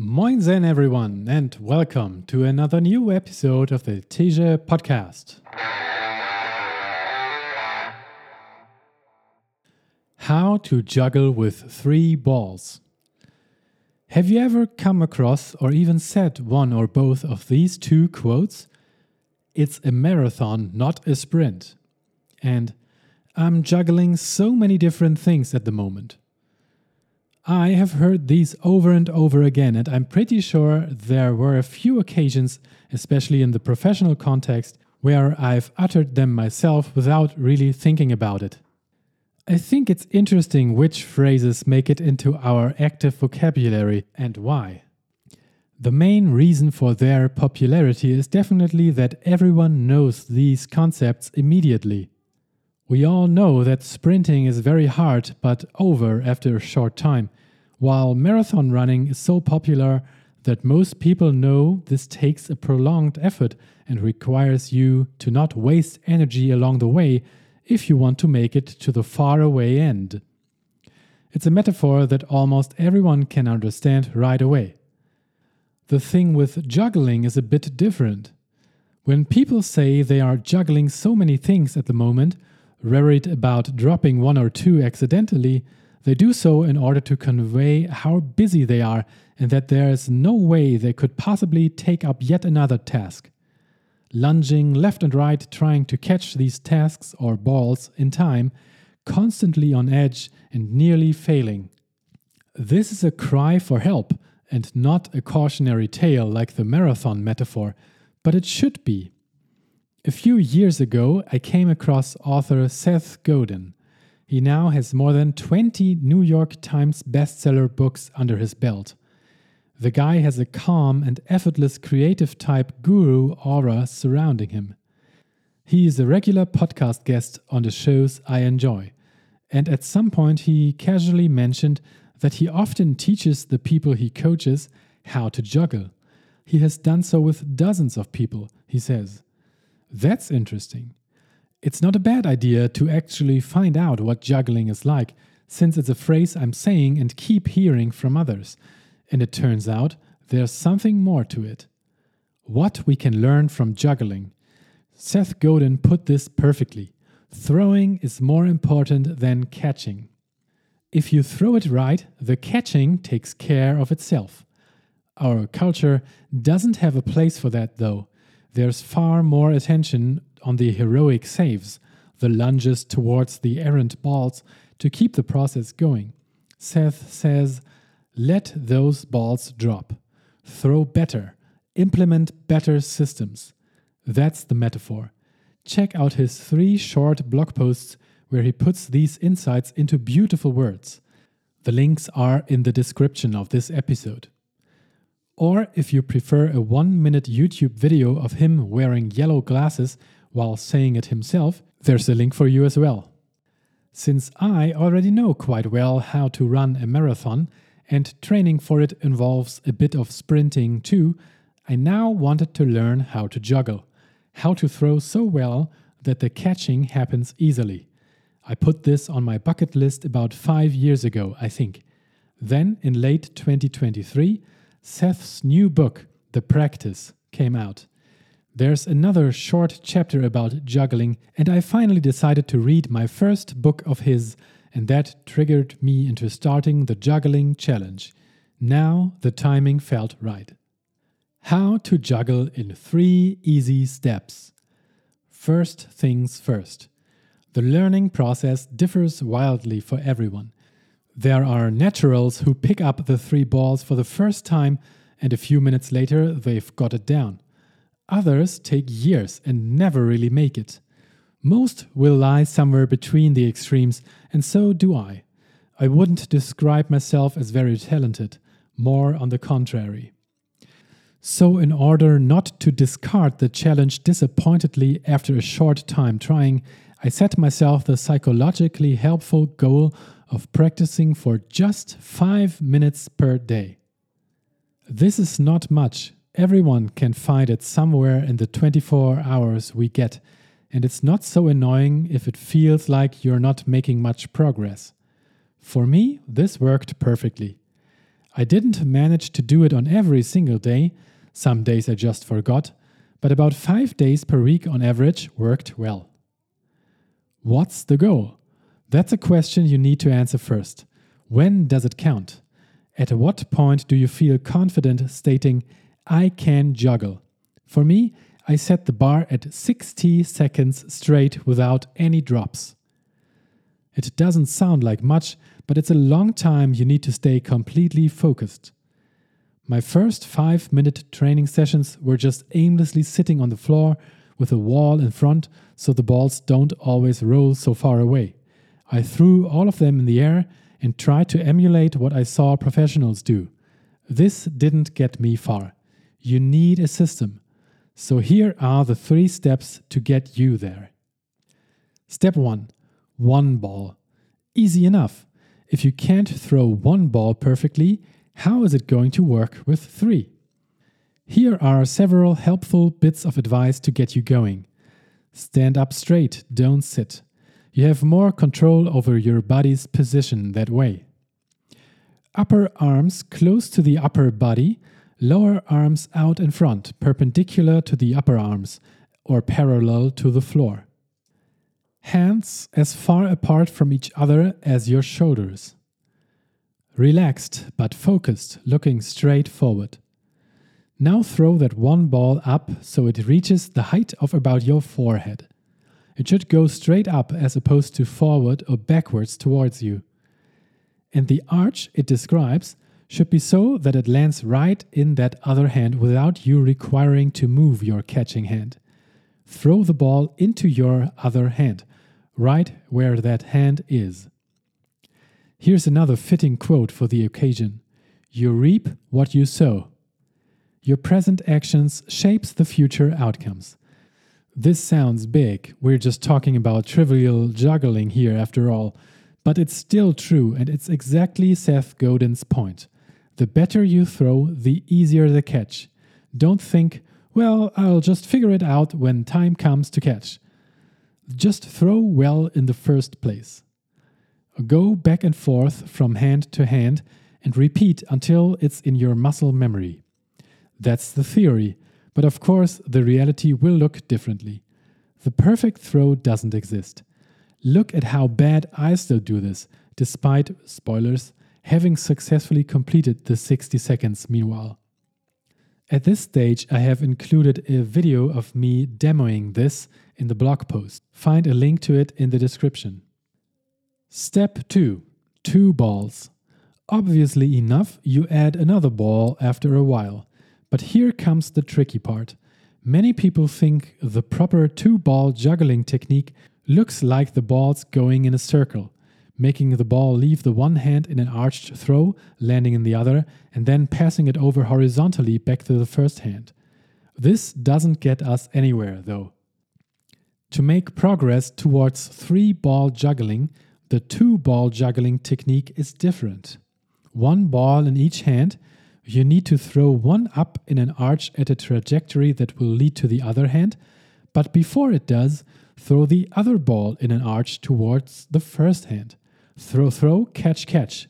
Moinsen, everyone, and welcome to another new episode of the Teja podcast. How to juggle with three balls. Have you ever come across or even said one or both of these two quotes? It's a marathon, not a sprint. And I'm juggling so many different things at the moment. I have heard these over and over again, and I'm pretty sure there were a few occasions, especially in the professional context, where I've uttered them myself without really thinking about it. I think it's interesting which phrases make it into our active vocabulary and why. The main reason for their popularity is definitely that everyone knows these concepts immediately. We all know that sprinting is very hard but over after a short time, while marathon running is so popular that most people know this takes a prolonged effort and requires you to not waste energy along the way if you want to make it to the faraway end. It's a metaphor that almost everyone can understand right away. The thing with juggling is a bit different. When people say they are juggling so many things at the moment, worried about dropping one or two accidentally, they do so in order to convey how busy they are and that there is no way they could possibly take up yet another task. Lunging left and right, trying to catch these tasks or balls in time, constantly on edge and nearly failing. This is a cry for help and not a cautionary tale like the marathon metaphor, but it should be. A few years ago, I came across author Seth Godin. He now has more than 20 New York Times bestseller books under his belt. The guy has a calm and effortless creative type guru aura surrounding him. He is a regular podcast guest on the shows I enjoy, and at some point he casually mentioned that he often teaches the people he coaches how to juggle. He has done so with dozens of people, he says. That's interesting. It's not a bad idea to actually find out what juggling is like, since it's a phrase I'm saying and keep hearing from others. And it turns out there's something more to it. What we can learn from juggling. Seth Godin put this perfectly throwing is more important than catching. If you throw it right, the catching takes care of itself. Our culture doesn't have a place for that, though. There's far more attention on the heroic saves, the lunges towards the errant balls to keep the process going. Seth says, let those balls drop. Throw better. Implement better systems. That's the metaphor. Check out his three short blog posts where he puts these insights into beautiful words. The links are in the description of this episode. Or if you prefer a one minute YouTube video of him wearing yellow glasses while saying it himself, there's a link for you as well. Since I already know quite well how to run a marathon, and training for it involves a bit of sprinting too, I now wanted to learn how to juggle, how to throw so well that the catching happens easily. I put this on my bucket list about five years ago, I think. Then, in late 2023, Seth's new book, The Practice, came out. There's another short chapter about juggling, and I finally decided to read my first book of his, and that triggered me into starting the juggling challenge. Now the timing felt right. How to juggle in three easy steps. First things first. The learning process differs wildly for everyone. There are naturals who pick up the three balls for the first time and a few minutes later they've got it down. Others take years and never really make it. Most will lie somewhere between the extremes, and so do I. I wouldn't describe myself as very talented, more on the contrary. So, in order not to discard the challenge disappointedly after a short time trying, I set myself the psychologically helpful goal of practicing for just five minutes per day. This is not much. Everyone can find it somewhere in the 24 hours we get, and it's not so annoying if it feels like you're not making much progress. For me, this worked perfectly. I didn't manage to do it on every single day, some days I just forgot, but about five days per week on average worked well. What's the goal? That's a question you need to answer first. When does it count? At what point do you feel confident stating, I can juggle? For me, I set the bar at 60 seconds straight without any drops. It doesn't sound like much, but it's a long time you need to stay completely focused. My first five minute training sessions were just aimlessly sitting on the floor with a wall in front so the balls don't always roll so far away. I threw all of them in the air and tried to emulate what I saw professionals do. This didn't get me far. You need a system. So here are the three steps to get you there. Step 1 One ball. Easy enough. If you can't throw one ball perfectly, how is it going to work with three? Here are several helpful bits of advice to get you going. Stand up straight, don't sit. You have more control over your body's position that way. Upper arms close to the upper body, lower arms out in front, perpendicular to the upper arms, or parallel to the floor. Hands as far apart from each other as your shoulders. Relaxed but focused, looking straight forward. Now throw that one ball up so it reaches the height of about your forehead. It should go straight up as opposed to forward or backwards towards you. And the arch it describes should be so that it lands right in that other hand without you requiring to move your catching hand. Throw the ball into your other hand, right where that hand is. Here's another fitting quote for the occasion You reap what you sow. Your present actions shapes the future outcomes. This sounds big. We're just talking about trivial juggling here after all. But it's still true, and it's exactly Seth Godin's point. The better you throw, the easier the catch. Don't think, well, I'll just figure it out when time comes to catch. Just throw well in the first place. Go back and forth from hand to hand and repeat until it's in your muscle memory. That's the theory, but of course, the reality will look differently. The perfect throw doesn't exist. Look at how bad I still do this, despite, spoilers, having successfully completed the 60 seconds meanwhile. At this stage, I have included a video of me demoing this in the blog post. Find a link to it in the description. Step 2 Two balls. Obviously enough, you add another ball after a while. But here comes the tricky part. Many people think the proper two ball juggling technique looks like the balls going in a circle, making the ball leave the one hand in an arched throw, landing in the other, and then passing it over horizontally back to the first hand. This doesn't get us anywhere, though. To make progress towards three ball juggling, the two ball juggling technique is different. One ball in each hand you need to throw one up in an arch at a trajectory that will lead to the other hand, but before it does, throw the other ball in an arch towards the first hand. Throw, throw, catch, catch.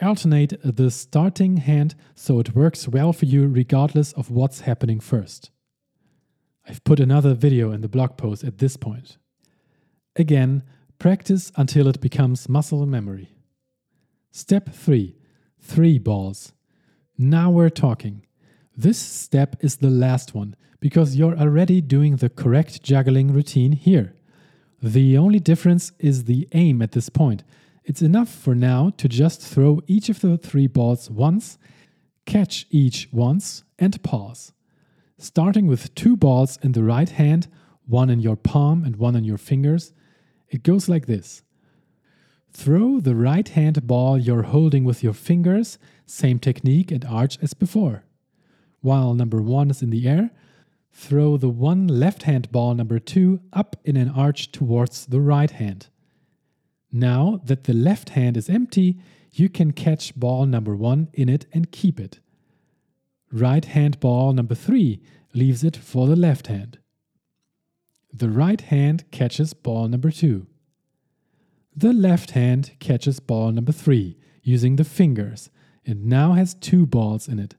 Alternate the starting hand so it works well for you regardless of what's happening first. I've put another video in the blog post at this point. Again, practice until it becomes muscle memory. Step 3 Three balls. Now we're talking. This step is the last one because you're already doing the correct juggling routine here. The only difference is the aim at this point. It's enough for now to just throw each of the three balls once, catch each once, and pause. Starting with two balls in the right hand, one in your palm and one in your fingers, it goes like this Throw the right hand ball you're holding with your fingers, same technique and arch as before. While number one is in the air, throw the one left hand ball number two up in an arch towards the right hand. Now that the left hand is empty, you can catch ball number one in it and keep it. Right hand ball number three leaves it for the left hand. The right hand catches ball number two. The left hand catches ball number three using the fingers, and now has two balls in it.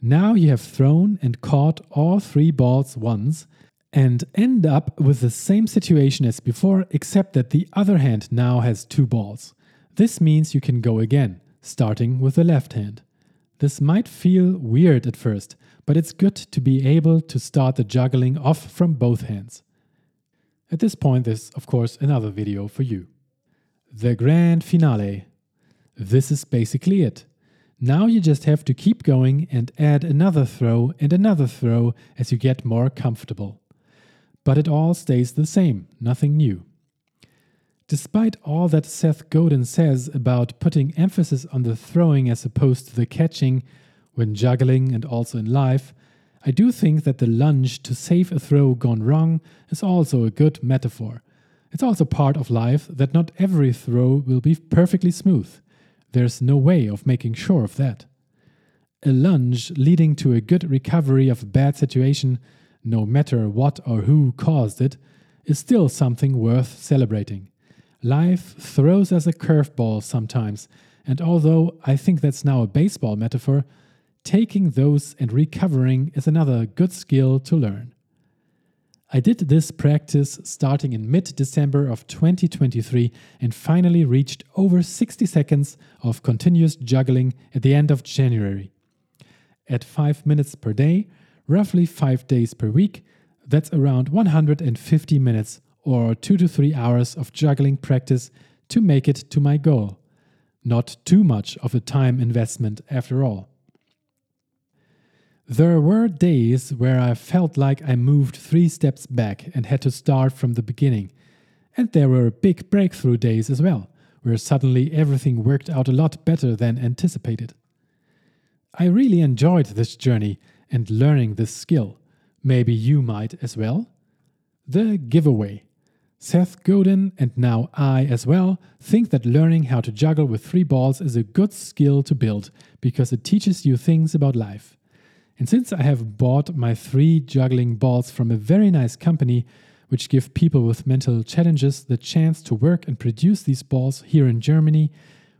Now you have thrown and caught all three balls once and end up with the same situation as before, except that the other hand now has two balls. This means you can go again, starting with the left hand. This might feel weird at first, but it's good to be able to start the juggling off from both hands. At this point, there's of course another video for you. The grand finale. This is basically it. Now you just have to keep going and add another throw and another throw as you get more comfortable. But it all stays the same, nothing new. Despite all that Seth Godin says about putting emphasis on the throwing as opposed to the catching when juggling and also in life, I do think that the lunge to save a throw gone wrong is also a good metaphor. It's also part of life that not every throw will be perfectly smooth. There's no way of making sure of that. A lunge leading to a good recovery of a bad situation, no matter what or who caused it, is still something worth celebrating. Life throws us a curveball sometimes, and although I think that's now a baseball metaphor, taking those and recovering is another good skill to learn. I did this practice starting in mid December of 2023 and finally reached over 60 seconds of continuous juggling at the end of January. At 5 minutes per day, roughly 5 days per week, that's around 150 minutes or 2 to 3 hours of juggling practice to make it to my goal. Not too much of a time investment after all. There were days where I felt like I moved three steps back and had to start from the beginning. And there were big breakthrough days as well, where suddenly everything worked out a lot better than anticipated. I really enjoyed this journey and learning this skill. Maybe you might as well. The giveaway. Seth Godin, and now I as well, think that learning how to juggle with three balls is a good skill to build because it teaches you things about life. And since I have bought my three juggling balls from a very nice company, which give people with mental challenges the chance to work and produce these balls here in Germany,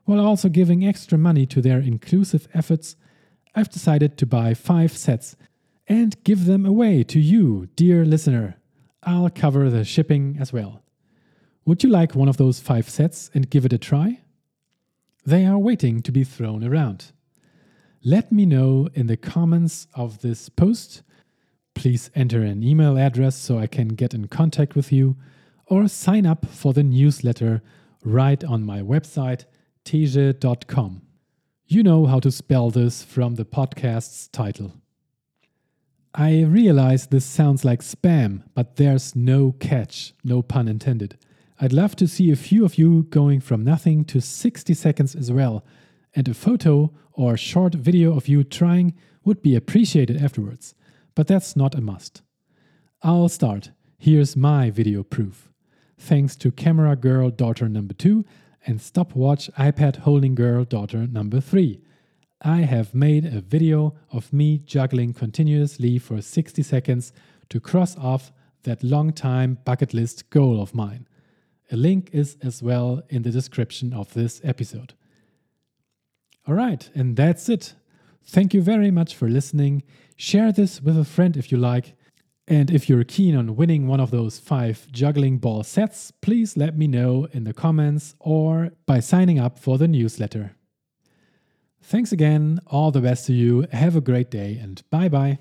while also giving extra money to their inclusive efforts, I've decided to buy five sets and give them away to you, dear listener. I'll cover the shipping as well. Would you like one of those five sets and give it a try? They are waiting to be thrown around. Let me know in the comments of this post. Please enter an email address so I can get in contact with you, or sign up for the newsletter right on my website, teje.com. You know how to spell this from the podcast's title. I realize this sounds like spam, but there's no catch, no pun intended. I'd love to see a few of you going from nothing to 60 seconds as well and a photo or a short video of you trying would be appreciated afterwards, but that's not a must. I'll start. Here's my video proof. Thanks to camera girl daughter number 2 and stopwatch iPad holding girl daughter number 3. I have made a video of me juggling continuously for 60 seconds to cross off that long time bucket list goal of mine. A link is as well in the description of this episode. All right, and that's it. Thank you very much for listening. Share this with a friend if you like. And if you're keen on winning one of those five juggling ball sets, please let me know in the comments or by signing up for the newsletter. Thanks again, all the best to you, have a great day, and bye bye.